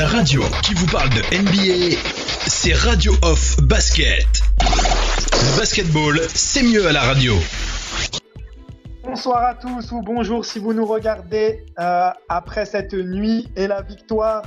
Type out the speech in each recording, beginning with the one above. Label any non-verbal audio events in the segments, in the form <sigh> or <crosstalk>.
La radio qui vous parle de NBA, c'est Radio Off Basket. Le basketball, c'est mieux à la radio. Bonsoir à tous ou bonjour si vous nous regardez euh, après cette nuit et la victoire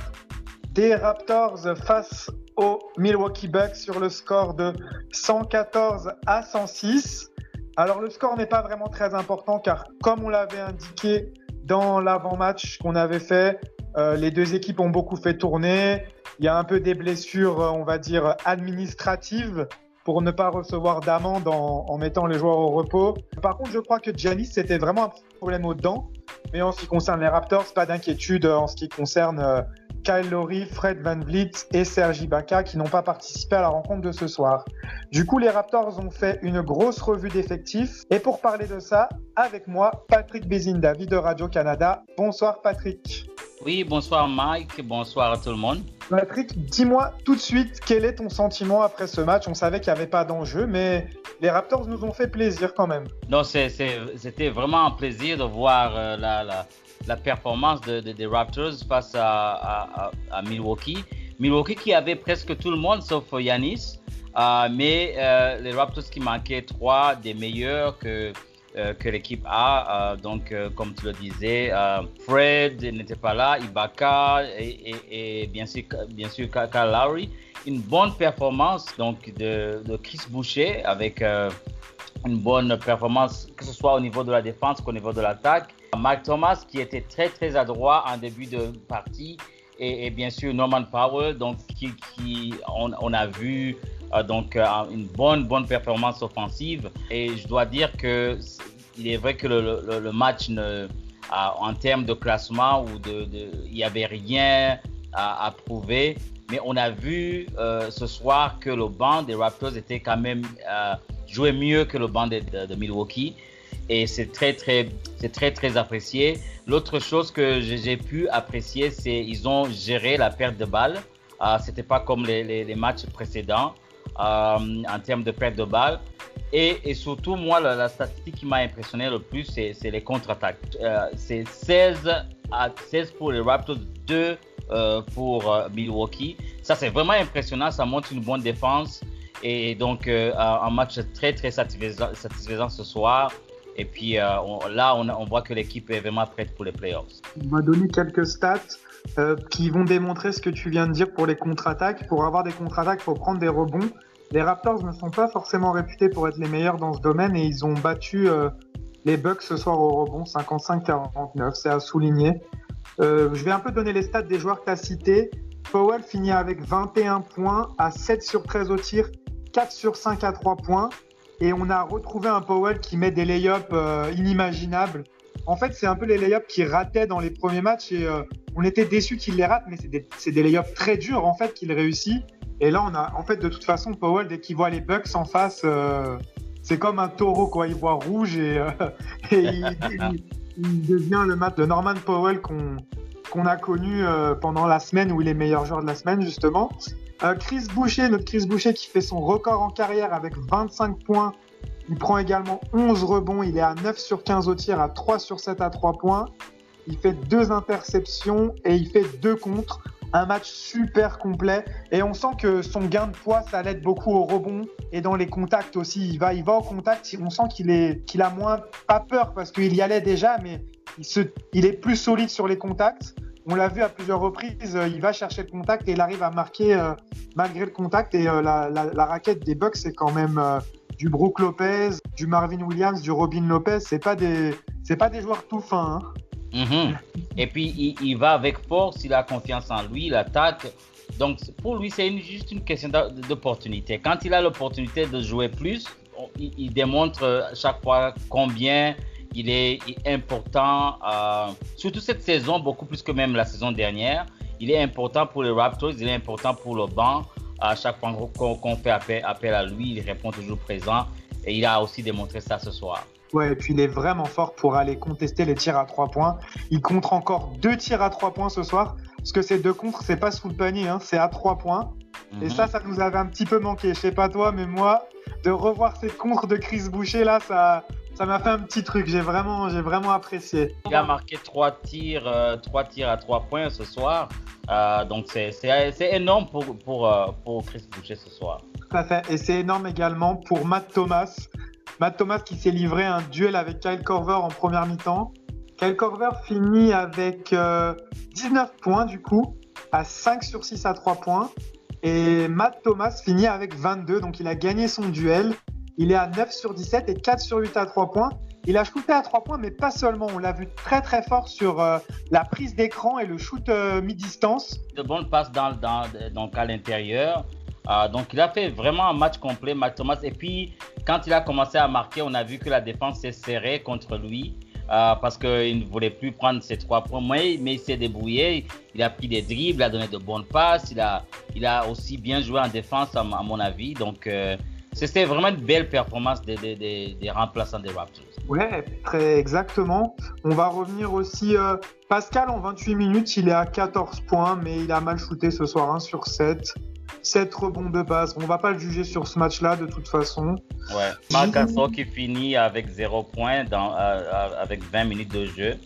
des Raptors face aux Milwaukee Bucks sur le score de 114 à 106. Alors le score n'est pas vraiment très important car comme on l'avait indiqué dans l'avant-match qu'on avait fait, euh, les deux équipes ont beaucoup fait tourner. Il y a un peu des blessures, euh, on va dire, administratives pour ne pas recevoir d'amende en, mettant les joueurs au repos. Par contre, je crois que Giannis, c'était vraiment un problème aux dents. Mais en ce qui concerne les Raptors, pas d'inquiétude en ce qui concerne euh, Kyle Lowry, Fred Van Vliet et Sergi Baca qui n'ont pas participé à la rencontre de ce soir. Du coup, les Raptors ont fait une grosse revue d'effectifs. Et pour parler de ça, avec moi, Patrick Bézinda, de Radio-Canada. Bonsoir Patrick. Oui, bonsoir Mike, bonsoir à tout le monde. Patrick, dis-moi tout de suite quel est ton sentiment après ce match? On savait qu'il n'y avait pas d'enjeu, mais les Raptors nous ont fait plaisir quand même. Non, c'était vraiment un plaisir de voir euh, la, la, performance des Raptors face à, Milwaukee. Milwaukee qui avait presque tout le monde sauf Yanis, euh, mais euh, les Raptors qui manquaient trois des meilleurs que que l'équipe a. Euh, donc, euh, comme tu le disais, Fred n'était pas là, Ibaka et, bien sûr, bien sûr Kyle Lowry. Une bonne performance donc de, Chris Boucher avec une bonne performance, que ce soit au niveau de la défense qu'au niveau de l'attaque. Mike Thomas qui était très très adroit en début de partie et, bien sûr Norman Powell donc qui, qui on, a vu donc une bonne bonne performance offensive et je dois dire que il est vrai que le, match, en termes de classement, ou de, il n'y avait rien à, prouver. Mais on a vu euh, ce soir que le banc des Raptors était quand même euh, joué mieux que le banc de, Milwaukee. Et c'est très, très, c'est très, très apprécié. L'autre chose que j'ai pu apprécier, c'est qu'ils ont géré la perte de balles. Euh, C'était pas comme les, matchs précédents euh, en termes de perte de balles. Et, surtout, moi, la, statistique qui m'a impressionné le plus, c'est les contre-attaques. Euh, c'est 16, à 16 pour les Raptors, 2 euh, pour euh, Milwaukee. Ça, c'est vraiment impressionnant. Ça montre une bonne défense. Et donc, un match très, très satisfaisant, satisfaisant ce soir. Et puis là, on, voit que l'équipe est vraiment prête pour les playoffs. On va donner quelques stats qui vont démontrer ce que tu viens de dire pour les contre-attaques. Pour avoir des contre-attaques, il faut prendre des rebonds. Les Raptors ne sont pas forcément réputés pour être les meilleurs dans ce domaine et ils ont battu euh, les Bucks ce soir au rebond 55-49, c'est à souligner. Euh, je vais un peu donner les stats des joueurs que tu as cités. Powell finit avec 21 points à 7 sur 13 au tir, 4 sur 5 à 3 points. Et on a retrouvé un Powell qui met des lay-ups euh, inimaginables. En fait, c'est un peu les lay-ups qui rataient dans les premiers matchs et on était déçus qu'il les rate, mais c'est des, lay-ups très durs en fait qu'il réussit. Et là, on a, en fait, de toute façon, Powell, dès qu'il voit les Bucks en face, euh, c'est comme un taureau, quoi. Il voit rouge et, euh, <laughs> il, devient le match de Norman Powell qu'on a connu euh, pendant la semaine où il est meilleur joueur de la semaine, justement. Chris Boucher, notre Chris Boucher qui fait son record en carrière avec 25 points. Il prend également 11 rebonds. Il est à 9 sur 15 au tir, à 3 sur 7 à 3 points. Il fait deux interceptions et il fait deux contres un match super complet et on sent que son gain de poids ça l'aide beaucoup au rebond et dans les contacts aussi il va il va au contact on sent qu'il est qu'il a moins pas peur parce qu'il y allait déjà mais il est plus solide sur les contacts on l'a vu à plusieurs reprises il va chercher le contact et il arrive à marquer euh, malgré le contact et euh, la, raquette des Bucks c'est quand même euh, du Brook Lopez du Marvin Williams du Robin Lopez c'est pas des pas des joueurs tout fins hein. Mhm. Et puis, il, va avec force, il a confiance en lui, il attaque. Donc, pour lui, c'est juste une question d'opportunité. Quand il a l'opportunité de jouer plus, il, démontre chaque fois combien il est important, euh, surtout cette saison, beaucoup plus que même la saison dernière. Il est important pour les Raptors, il est important pour le banc. À chaque fois qu'on fait appel à lui, il répond toujours présent. Et il a aussi démontré ça ce soir. Ouais, et puis il est vraiment fort pour aller contester les tirs à trois points. Il contre encore deux tirs à trois points ce soir. Parce que ces deux contres, c'est pas sous le panier, hein, c'est à trois points. Et mhm. ça, ça nous avait un petit peu manqué. Je sais pas toi, mais moi, de revoir ces contres de Chris Boucher, là, ça, ça m'a fait un petit truc. J'ai vraiment, j'ai vraiment apprécié. Il a marqué trois tirs, euh, trois tirs à trois points ce soir. Euh, donc c'est énorme pour, pour, euh, pour Chris Boucher ce soir. Tout à fait. Et c'est énorme également pour Matt Thomas. Matt Thomas qui s'est livré un duel avec Kyle Corver en première mi-temps. Kyle Corver finit avec 19 points du coup, à 5 sur 6 à 3 points. Et Matt Thomas finit avec 22, donc il a gagné son duel. Il est à 9 sur 17 et 4 sur 8 à 3 points. Il a shooté à 3 points, mais pas seulement. On l'a vu très très fort sur euh, la prise d'écran et le shoot euh, mi-distance. De bonnes passes dans, donc à l'intérieur. Euh, donc il a fait vraiment un match complet, Matt Thomas. Et puis quand il a commencé à marquer, on a vu que la défense s'est serrée contre lui. parce qu'il ne voulait plus prendre ses trois points. Mais, mais il s'est débrouillé. Il a pris des dribbles, il a donné de bonnes passes. Il a, il a aussi bien joué en défense, à, mon avis. Donc, c'était vraiment une belle performance des, des, des, remplaçants des Raptors. Ouais, très exactement. On va revenir aussi. Euh, Pascal, en 28 minutes, il est à 14 points, mais il a mal shooté ce soir, 1 sur 7. 7 rebonds de base. On va pas le juger sur ce match-là, de toute façon. Ouais. Marc qui finit avec 0 points dans, euh, euh, avec 20 minutes de jeu.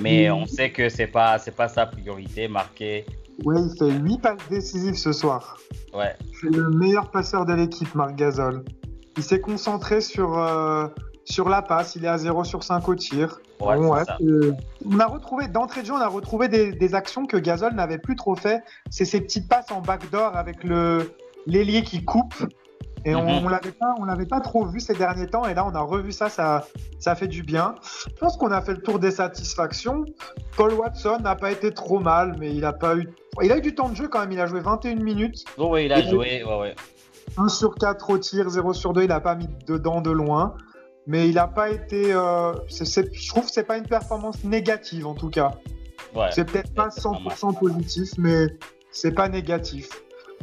Mais on sait que c'est pas, c'est pas sa priorité, marquer Ouais, il fait 8 passes décisives ce soir. Ouais. C'est le meilleur passeur de l'équipe, Marc Gasol. Il s'est concentré sur, euh, sur la passe. Il est à 0 sur 5 au tir. Ouais, on a retrouvé, d'entrée de jeu, on a retrouvé des, des actions que Gasol n'avait plus trop fait. C'est ces petites passes en backdoor avec le l'ailier qui coupe et on, on l'avait pas, on l'avait pas trop vu ces derniers temps. Et là, on a revu ça, ça, ça fait du bien. Je pense qu'on a fait le tour des satisfactions. Paul Watson n'a pas été trop mal, mais il a pas eu, il a eu du temps de jeu quand même. Il a joué 21 minutes. Oh oui, il a joué, ouais, ouais. 1 sur 4 au tir, 0 sur 2. Il a pas mis dedans de loin. Mais il n'a pas été. Euh, je trouve que c'est pas une performance négative en tout cas. Ouais, c'est peut-être pas 100% positif, mais c'est pas négatif.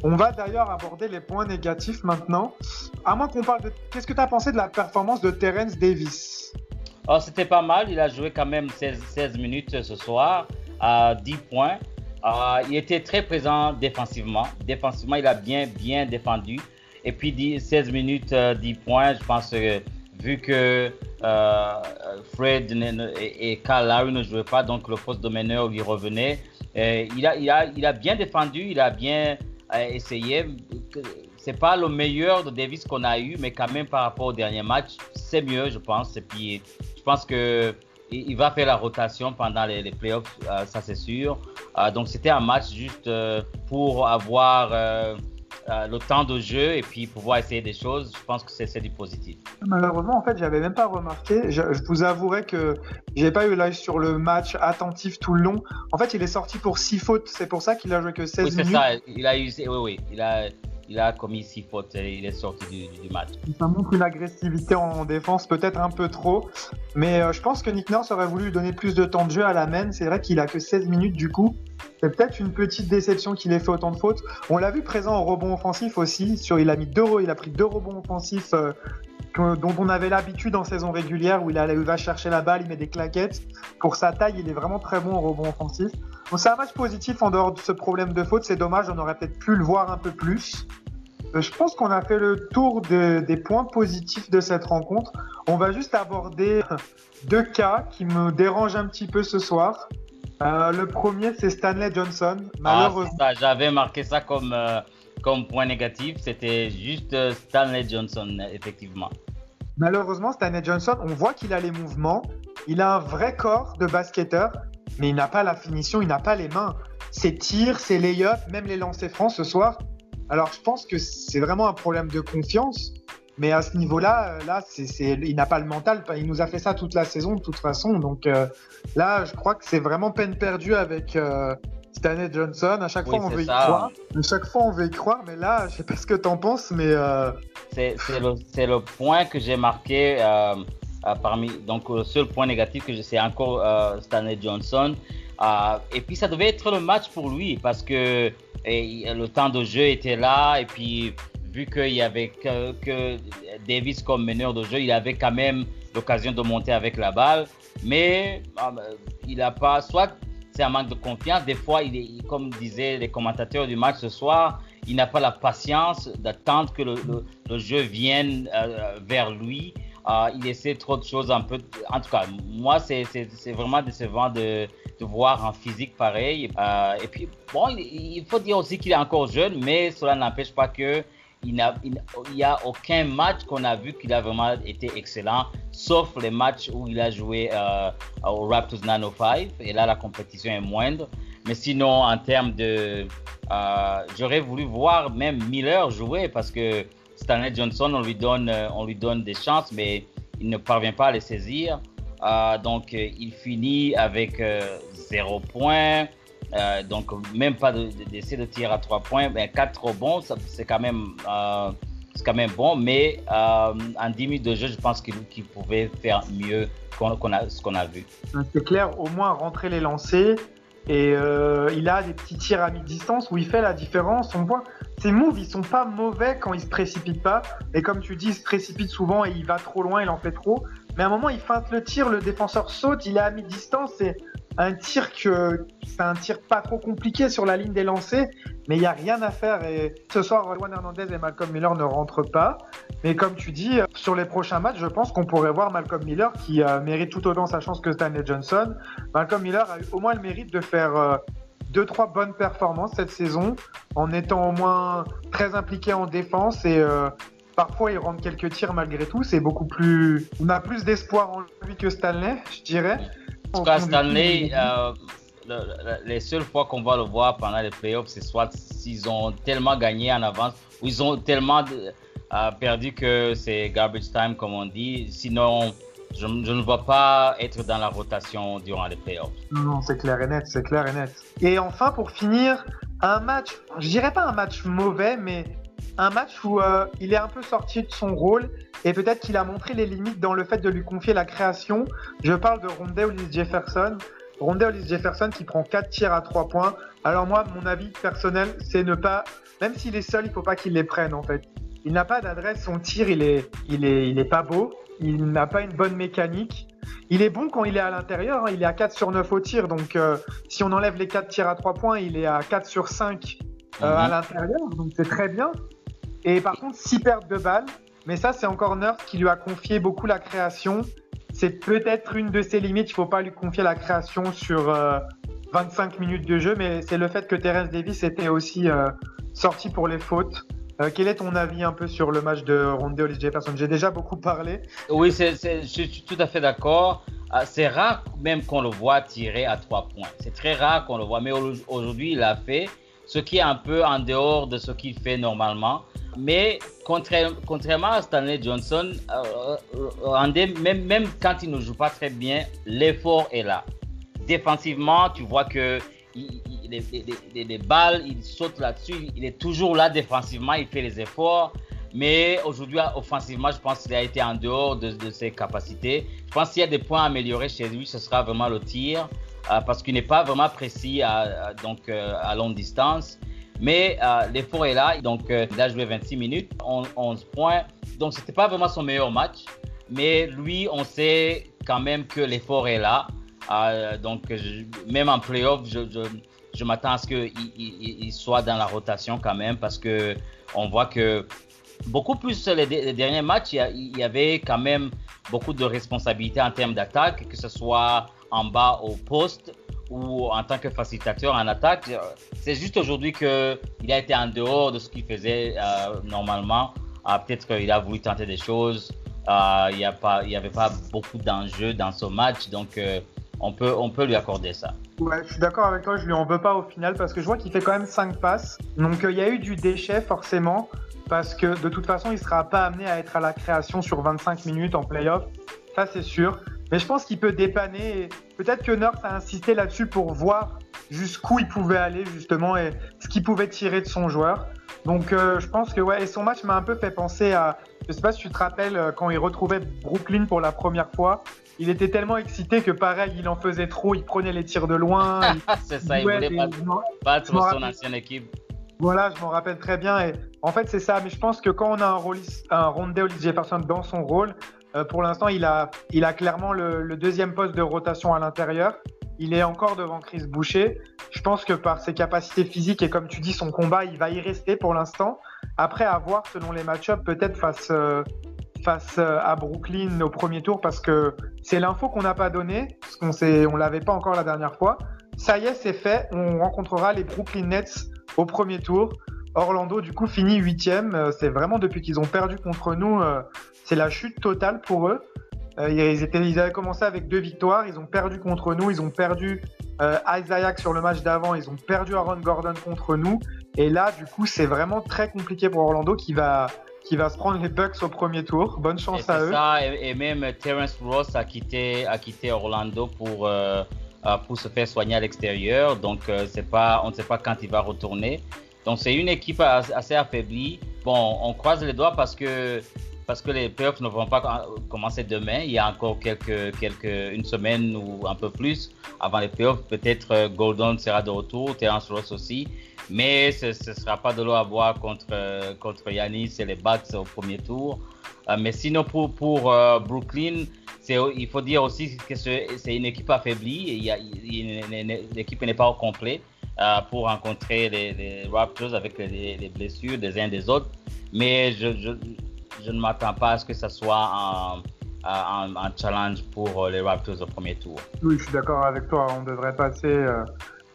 On va d'ailleurs aborder les points négatifs maintenant. À moins qu'on parle de. Qu'est-ce que tu as pensé de la performance de Terence Davis? Oh, C'était pas mal. Il a joué quand même 16, minutes ce soir à 10 points. Euh, il était très présent défensivement. Défensivement, il a bien, bien défendu. Et puis 16 minutes, 10 euh, points. Je pense que vu que euh, Fred et, Carl Larry ne jouaient pas, donc le poste de meneur lui revenait. il, a, il, a, il a bien défendu, il a bien essayer. C'est pas le meilleur de Davis qu'on a eu, mais quand même par rapport au dernier match, c'est mieux, je pense. Et puis, je pense que il va faire la rotation pendant les, playoffs, euh, ça c'est sûr. Euh, donc, c'était un match juste euh, pour avoir euh, le temps de jeu et puis pouvoir essayer des choses, je pense que c'est du positif. Malheureusement, en fait, j'avais même pas remarqué. Je, vous avouerai que j'ai pas eu l'œil sur le match attentif tout le long. En fait, il est sorti pour 6 fautes. C'est pour ça qu'il a joué que 16 oui, minutes. c'est ça. Il a eu, oui, oui, il a, il a commis 6 fautes et il est sorti du, match. Ça montre une agressivité en défense, peut-être un peu trop. Mais euh, je pense que Nick Nurse aurait voulu donner plus de temps de jeu à la main. C'est vrai qu'il a que 16 minutes du coup. C'est peut-être une petite déception qu'il ait fait autant de fautes. On l'a vu présent au rebond offensif aussi. Sur, il, a mis deux, pris deux rebonds offensifs euh, dont on avait l'habitude en saison régulière où il, va chercher la balle, il met des claquettes. Pour sa taille, il est vraiment très bon au rebond offensif. C'est un match positif en dehors de ce problème de faute. C'est dommage, on aurait peut-être pu le voir un peu plus. Euh, je pense qu'on a fait le tour des points positifs de cette rencontre. On va juste aborder deux cas qui me dérangent un petit peu ce soir. Euh, le premier, c'est Stanley Johnson. Ah, Malheureusement, ah, j'avais marqué ça comme, euh, comme point négatif. C'était juste euh, Stanley Johnson, effectivement. Malheureusement, Stanley Johnson, on voit qu'il a les mouvements. Il a un vrai corps de basketteur, mais il n'a pas la finition, il n'a pas les mains. Ses tirs, ses lay-ups, même les lancers francs ce soir. Alors, je pense que c'est vraiment un problème de confiance. Mais à ce niveau-là, euh, là, il n'a pas le mental. Il nous a fait ça toute la saison de toute façon. Donc euh, là, je crois que c'est vraiment peine perdue avec euh, Stanley Johnson. À chaque fois, on veut y croire. À chaque fois, on veut y croire. Mais là, je sais pas ce que tu en penses, mais c'est, le, le, point que j'ai marqué parmi. Donc le seul point négatif que c'est encore Stanley Johnson. et puis ça devait être le match pour lui parce que le temps de jeu était là et puis vu qu'il y avait que, Davis comme meneur de jeu, il avait quand même l'occasion de monter avec la balle. Mais il n'a pas, soit c'est un manque de confiance, des fois, il est, comme disaient les commentateurs du match ce soir, il n'a pas la patience d'attendre que le, jeu vienne euh, vers lui. Il essaie trop de choses un peu. En tout cas, moi, c'est vraiment décevant de, de voir un physique pareil. et puis, bon, il, faut dire aussi qu'il est encore jeune, mais cela n'empêche pas que il n'y a, aucun match qu'on a vu qu'il a vraiment été excellent, sauf les matchs où il a joué au Raptors 905. Et là, la compétition est moindre. Mais sinon, en termes de. Euh, j'aurais voulu voir même Miller jouer parce que Stanley Johnson, on lui donne, euh, on lui donne des chances, mais il ne parvient pas à les saisir. Euh, donc, il finit avec zéro point. donc, même pas d'essai de, de, tir à trois points. Mais quatre rebonds, c'est quand même. quand même bon, mais en 10 minutes de jeu, je pense qu'il pouvait faire mieux qu'on a, ce qu'on a vu. C'est clair, au moins rentrer les lancers, et euh, il a des petits tirs à mi-distance où il fait la différence. On voit ses moves, ils sont pas mauvais quand il se précipite pas. Et comme tu dis, il se précipite souvent et il va trop loin, il en fait trop. Mais à un moment, il feinte le tir, le défenseur saute, il est à mi-distance et un tir que c'est un tir pas trop compliqué sur la ligne des lancers, mais il n'y a rien à faire. Et ce soir, Juan Hernandez et Malcolm Miller ne rentrent pas. Mais comme tu dis, sur les prochains matchs, je pense qu'on pourrait voir Malcolm Miller qui euh, mérite tout autant sa chance que Stanley Johnson. Malcolm Miller a eu au moins le mérite de faire euh, deux trois bonnes performances cette saison, en étant au moins très impliqué en défense et euh, Parfois, il rentre quelques tirs malgré tout. C'est beaucoup plus. On a plus d'espoir en lui que Stanley, je dirais. En tout cas, Stanley, euh, les seules fois qu'on va le voir pendant les playoffs, c'est soit s'ils ont tellement gagné en avance ou ils ont tellement euh, perdu que c'est garbage time, comme on dit. Sinon, je, ne vois pas être dans la rotation durant les playoffs. Non, c'est clair et net, c'est clair et net. Et enfin, pour finir, un match, je dirais pas un match mauvais, mais un match où euh, il est un peu sorti de son rôle et peut-être qu'il a montré les limites dans le fait de lui confier la création. Je parle de Rondé Hollis Jefferson. Rondé Hollis Jefferson qui prend 4 tirs à 3 points. Alors moi, mon avis personnel, c'est ne pas, même s'il est seul, il faut pas qu'il les prenne en fait. Il n'a pas d'adresse, son tir, il est, il est, il est pas beau. Il n'a pas une bonne mécanique. Il est bon quand il est à l'intérieur. Hein. Il est à 4 sur 9 au tir. Donc, euh, si on enlève les 4 tirs à 3 points, il est à 4 sur 5 euh, à mhm. l'intérieur. Donc, c'est très bien. Et par contre, 6 pertes de balles. Mais ça, c'est encore Nurse qui lui a confié beaucoup la création. C'est peut-être une de ses limites. Il ne faut pas lui confier la création sur 25 euh, minutes de jeu. Mais c'est le fait que Thérèse Davis était aussi euh, sortie pour les fautes. Euh, quel est ton avis un peu sur le match de Rondé Hollis Jefferson? J'ai déjà beaucoup parlé. Oui, je suis tout à fait d'accord. C'est rare même qu'on le voit tirer à trois points. C'est très rare qu'on le voit. Mais aujourd'hui, il a fait ce qui est un peu en dehors de ce qu'il fait normalement. Mais contrairement à Stanley Johnson, euh, euh, même, quand il ne joue pas très bien, l'effort est là. Défensivement, tu vois que les, balles, il saute là-dessus, il est toujours là défensivement, il fait les efforts. Mais aujourd'hui, offensivement, je pense qu'il a été en dehors de, ses capacités. Je pense qu'il y a des points à améliorer chez lui, ce sera vraiment le tir, euh, parce qu'il n'est pas vraiment précis donc, à longue distance. Mais euh, l'effort est là. Donc, euh, il a joué 26 minutes, 11, points. Donc, ce n'était pas vraiment son meilleur match. Mais lui, on sait quand même que l'effort est là. Euh, donc, même en playoff, je, je, m'attends à ce qu'il il, soit dans la rotation quand même parce que on voit que beaucoup plus les, les derniers matchs, il y, avait quand même beaucoup de responsabilités en termes d'attaque, que ce soit en bas au poste ou en tant que facilitateur en attaque. C'est juste aujourd'hui qu'il a été en dehors de ce qu'il faisait euh, normalement. Euh, peut-être qu'il a voulu tenter des choses. Euh, il n'y avait pas beaucoup d'enjeux dans ce match, donc on, peut, on peut lui accorder ça. Ouais, je suis d'accord avec toi, je lui en veux pas au final parce que je vois qu'il fait quand même 5 passes. Donc il y a eu du déchet forcément parce que de toute façon il ne sera pas amené à être à la création sur 25 minutes en playoff. Ça c'est sûr. Mais je pense qu'il peut dépanner. Peut-être que Nurse a insisté là-dessus pour voir jusqu'où il pouvait aller justement et ce qu'il pouvait tirer de son joueur. Donc euh, je pense que ouais, et son match m'a un peu fait penser à, je sais pas si tu te rappelles euh, quand il retrouvait Brooklyn pour la première fois, il était tellement excité que pareil, il en faisait trop, il prenait les tirs de loin. <laughs> c'est ça, il voulait pas battre son ancienne équipe. Voilà, je m'en rappelle très bien. Et en fait, c'est ça. Mais je pense que quand on a un, un Rondé Olivier Jefferson dans son rôle, euh, pour l'instant, il a, clairement le, deuxième poste de rotation à l'intérieur. Il est encore devant Chris Boucher. Je pense que par ses capacités physiques et comme tu dis, son combat, il va y rester pour l'instant. Après, à voir selon les match-ups, peut-être face, euh, face à Brooklyn au premier tour parce que c'est l'info qu'on n'a pas donnée, parce qu'on ne l'avait pas encore la dernière fois. Ça y est, c'est fait. On rencontrera les Brooklyn Nets au premier tour. Orlando, du coup, finit huitième. C'est vraiment depuis qu'ils ont perdu contre nous, c'est la chute totale pour eux. Ils, étaient, ils avaient commencé avec deux victoires. Ils ont perdu contre nous. Ils ont perdu euh, Isaac sur le match d'avant, ils ont perdu Aaron Gordon contre nous. Et là, du coup, c'est vraiment très compliqué pour Orlando qui va, qui va se prendre les Bucks au premier tour. Bonne chance à eux. Ça, et, même Terence Ross a quitté, a quitté Orlando pour, euh, euh, pour se faire soigner à l'extérieur. Donc, c'est pas, on ne sait pas quand il va retourner. Donc, c'est une équipe assez affaiblie. Bon, on croise les doigts parce que parce que les playoffs ne vont pas commencer demain. Il y a encore quelques, quelques, une semaine ou un peu plus avant les playoffs. Peut-être euh, Golden sera de retour, Terence Ross aussi. Mais ce ne sera pas de l'eau à boire contre, euh, contre Yanis et les Bucks au premier tour. Euh, mais sinon, pour, pour Brooklyn, il faut dire aussi que c'est une équipe affaiblie. L'équipe n'est pas au complet pour rencontrer les, Raptors avec les, blessures des uns des autres. Mais je ne m'attends pas à ce que ce soit un, challenge pour euh, les Raptors au premier tour. Oui, je suis d'accord avec toi. On devrait passer. Euh,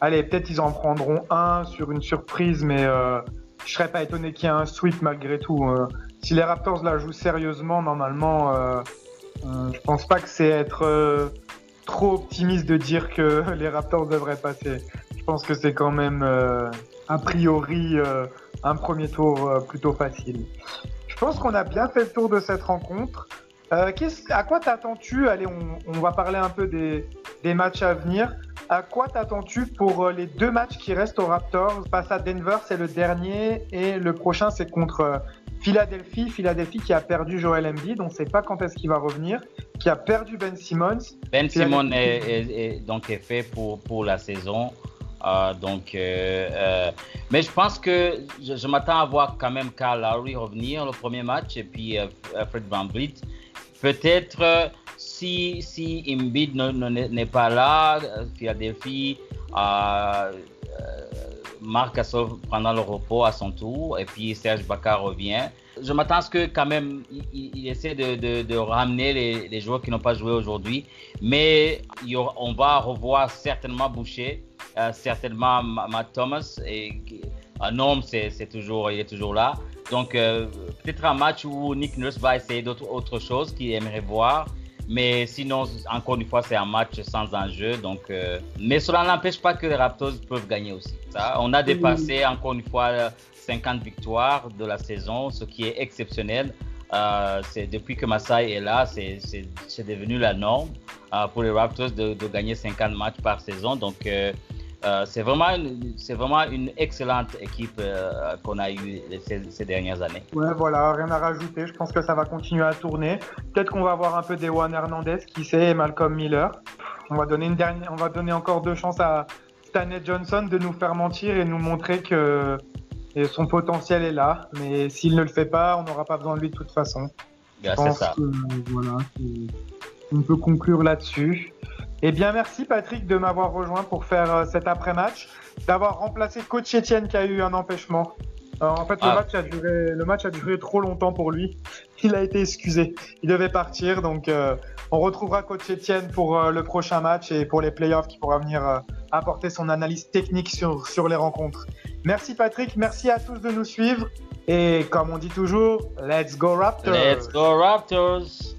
allez, peut-être ils en prendront un sur une surprise, mais euh, je serais pas étonné qu'il y ait un sweep malgré tout. si les Raptors la jouent sérieusement, normalement, je pense pas que c'est être trop optimiste de dire que <laughs> les Raptors devraient passer. Je pense que c'est quand même a priori un premier tour plutôt facile. Je pense qu'on a bien fait le tour de cette rencontre. Euh, à quoi t'attends-tu? Allez, on, va parler un peu des, matchs à venir. À quoi t'attends-tu pour euh, les deux matchs qui restent aux Raptors? Face à Denver, c'est le dernier, et le prochain, c'est contre euh, Philadelphie. Philadelphie qui a perdu Joel Embiid, on ne sait pas quand est-ce qu'il va revenir, qui a perdu Ben Simmons. Ben Simmons est, donc est fait pour, pour la saison. Euh, donc, euh, euh, mais je pense que je, m'attends à voir quand même Carl Lowry revenir le premier match et puis Fred Van Vliet. Peut-être si, si Embiid n'est pas là, Philadelphie, Marc Gasol prendra le repos à son tour et puis Serge Bakar revient. Je m'attends à ce que quand même il, essaie de, ramener les, joueurs qui n'ont pas joué aujourd'hui, mais on va revoir certainement Boucher euh, certainement Matt Thomas et un homme c'est toujours il est toujours là. Donc euh, peut-être un match où Nick Nurse va essayer d'autres autre chose qu'il aimerait voir mais sinon encore une fois c'est un match sans enjeu donc euh, mais cela n'empêche pas que les Raptors peuvent gagner aussi. Ça on a dépassé encore une fois 50 victoires de la saison ce qui est exceptionnel. C'est depuis que Masai est là, c'est devenu la norme pour les Raptors de, de, gagner 50 matchs par saison. Donc, euh, c'est vraiment, une, c'est vraiment une excellente équipe euh, qu'on a eue ces, dernières années. Ouais, voilà, rien à rajouter. Je pense que ça va continuer à tourner. Peut-être qu'on va avoir un peu des Juan Hernandez, qui sait, et Malcolm Miller. On va donner une dernière, on va donner encore deux chances à Stanley Johnson de nous faire mentir et nous montrer que son potentiel est là. Mais s'il ne le fait pas, on n'aura pas besoin de lui de toute façon. Bien, c'est ça. voilà, on peut conclure là-dessus. Eh bien, merci Patrick de m'avoir rejoint pour faire euh, cet après-match, d'avoir remplacé coach Etienne qui a eu un empêchement. Euh, en fait, le, ah. match a duré, le match a duré trop longtemps pour lui. Il a été excusé. Il devait partir. Donc, euh, on retrouvera coach Etienne pour le prochain match et pour les playoffs qui pourra venir apporter son analyse technique sur, sur les rencontres. Merci Patrick. Merci à tous de nous suivre. Et comme on dit toujours, let's go Raptors! Let's go Raptors!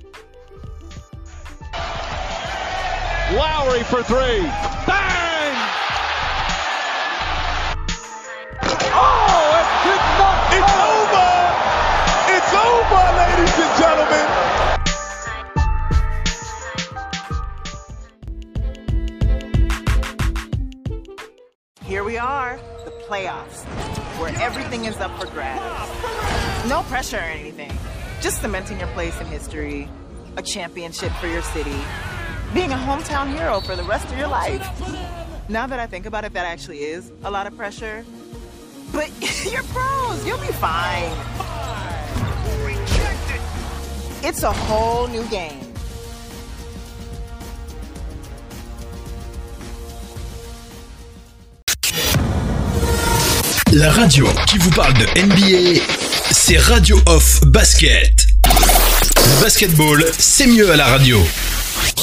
Lowry for three. Bang! Oh, it did not. It's over. It's over, ladies and gentlemen. Here we are, the playoffs, where everything is up for grabs. No pressure or anything, just cementing your place in history, a championship for your city being a hometown hero for the rest of your life. Now that I think about it, that actually is a lot of pressure. But <laughs> you're pros, you'll be fine. It's a whole new game. La radio qui vous parle de NBA, c'est Radio Off Basket. basketball, c'est mieux à la radio.